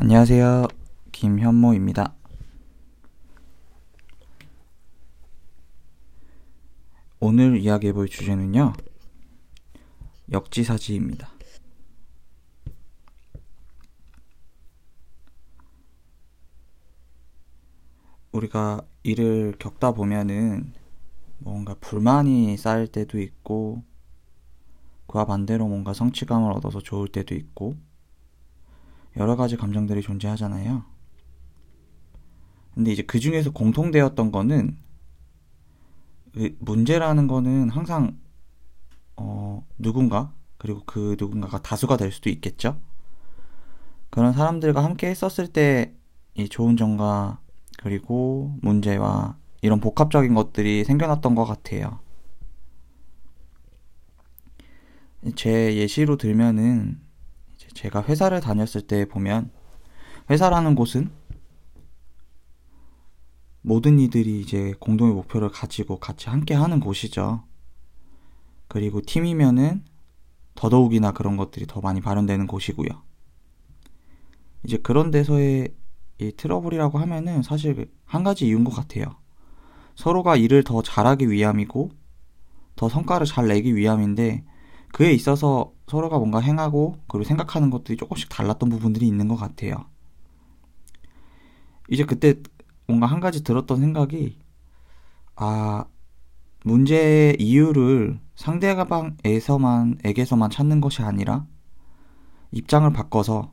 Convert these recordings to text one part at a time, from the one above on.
안녕하세요. 김현모입니다. 오늘 이야기해볼 주제는요. 역지사지입니다. 우리가 일을 겪다 보면은 뭔가 불만이 쌓일 때도 있고 그와 반대로 뭔가 성취감을 얻어서 좋을 때도 있고 여러 가지 감정들이 존재하잖아요. 근데 이제 그 중에서 공통되었던 거는 그 문제라는 거는 항상 어 누군가 그리고 그 누군가가 다수가 될 수도 있겠죠. 그런 사람들과 함께 했었을 때 이 좋은 점과 그리고 문제와 이런 복합적인 것들이 생겨났던 것 같아요. 제 예시로 들면은 제가 회사를 다녔을 때 보면 회사라는 곳은 모든 이들이 이제 공동의 목표를 가지고 같이 함께 하는 곳이죠. 그리고 팀이면은 더더욱이나 그런 것들이 더 많이 발현되는 곳이고요. 이제 그런 데서의 이 트러블이라고 하면은 사실 한 가지 이유인 것 같아요. 서로가 일을 더 잘하기 위함이고 더 성과를 잘 내기 위함인데 그에 있어서 서로가 뭔가 행하고 그리고 생각하는 것들이 조금씩 달랐던 부분들이 있는 것 같아요. 이제 그때 뭔가 한 가지 들었던 생각이 아 문제의 이유를 상대방에서만 에게서만 찾는 것이 아니라 입장을 바꿔서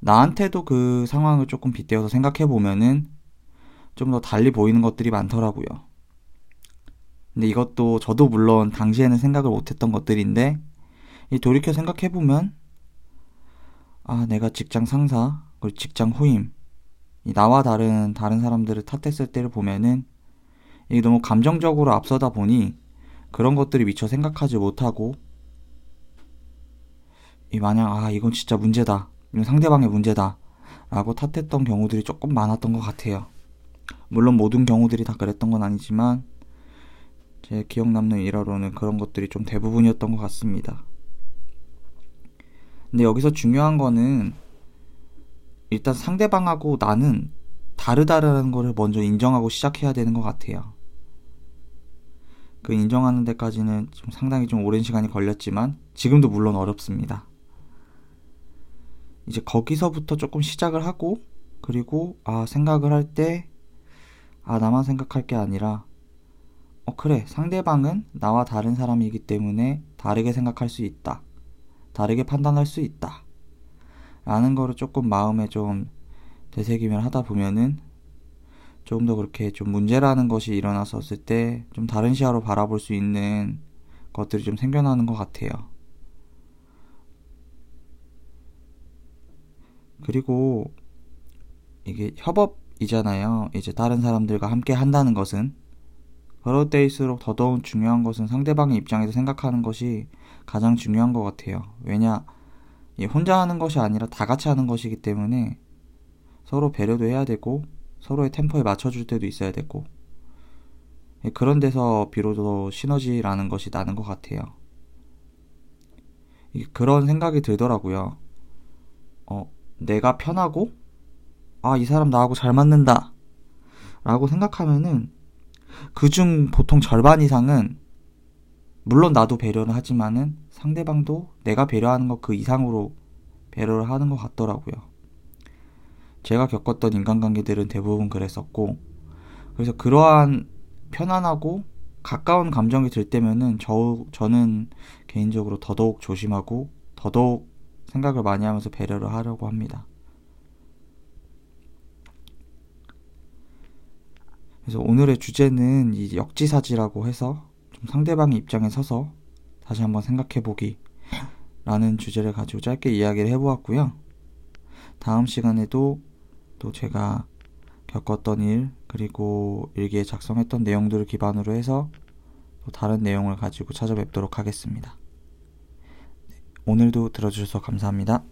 나한테도 그 상황을 조금 빗대어서 생각해 보면은 좀 더 달리 보이는 것들이 많더라고요. 근데 이것도 저도 물론 당시에는 생각을 못했던 것들인데 돌이켜 생각해 보면 아 내가 직장 상사 그리고 직장 후임 나와 다른 다른 사람들을 탓했을 때를 보면은 이게 너무 감정적으로 앞서다 보니 그런 것들이 미처 생각하지 못하고 이 마냥 아 이건 진짜 문제다. 이건 상대방의 문제다. 라고 탓했던 경우들이 조금 많았던 것 같아요. 물론 모든 경우들이 다 그랬던 건 아니지만 제 기억 남는 일화로는 그런 것들이 좀 대부분이었던 것 같습니다 근데 여기서 중요한 거는 일단 상대방하고 나는 다르다라는 거를 먼저 인정하고 시작해야 되는 것 같아요. 그 인정하는 데까지는 좀 상당히 좀 오랜 시간이 걸렸지만 지금도 물론 어렵습니다. 이제 거기서부터 조금 시작을 하고 그리고 아 생각을 할 때 아 나만 생각할 게 아니라 어 그래 상대방은 나와 다른 사람이기 때문에 다르게 생각할 수 있다. 다르게 판단할 수 있다. 라는 거를 조금 마음에 좀 되새김을 하다 보면은 조금 더 그렇게 좀 문제라는 것이 일어났었을 때 좀 다른 시야로 바라볼 수 있는 것들이 좀 생겨나는 것 같아요. 그리고 이게 협업이잖아요. 이제 다른 사람들과 함께 한다는 것은 그럴 때일수록 더더욱 중요한 것은 상대방의 입장에서 생각하는 것이 가장 중요한 것 같아요. 왜냐, 혼자 하는 것이 아니라 다 같이 하는 것이기 때문에 서로 배려도 해야 되고 서로의 템포에 맞춰줄 때도 있어야 되고 그런 데서 비로소 시너지라는 것이 나는 것 같아요. 그런 생각이 들더라고요. 어, 내가 편하고 아, 이 사람 나하고 잘 맞는다. 라고 생각하면은 그중 보통 절반 이상은 물론 나도 배려는 하지만은 상대방도 내가 배려하는 것 그 이상으로 배려를 하는 것 같더라고요. 제가 겪었던 인간관계들은 대부분 그랬었고, 그래서 그러한 편안하고 가까운 감정이 들 때면은 저, 저는 개인적으로 더더욱 조심하고 더더욱 생각을 많이 하면서 배려를 하려고 합니다. 그래서 오늘의 주제는 이 역지사지라고 해서 좀 상대방의 입장에 서서 다시 한번 생각해 보기 라는 주제를 가지고 짧게 이야기를 해보았고요. 다음 시간에도 또 제가 겪었던 일, 그리고 일기에 작성했던 내용들을 기반으로 해서 또 다른 내용을 가지고 찾아뵙도록 하겠습니다. 오늘도 들어주셔서 감사합니다.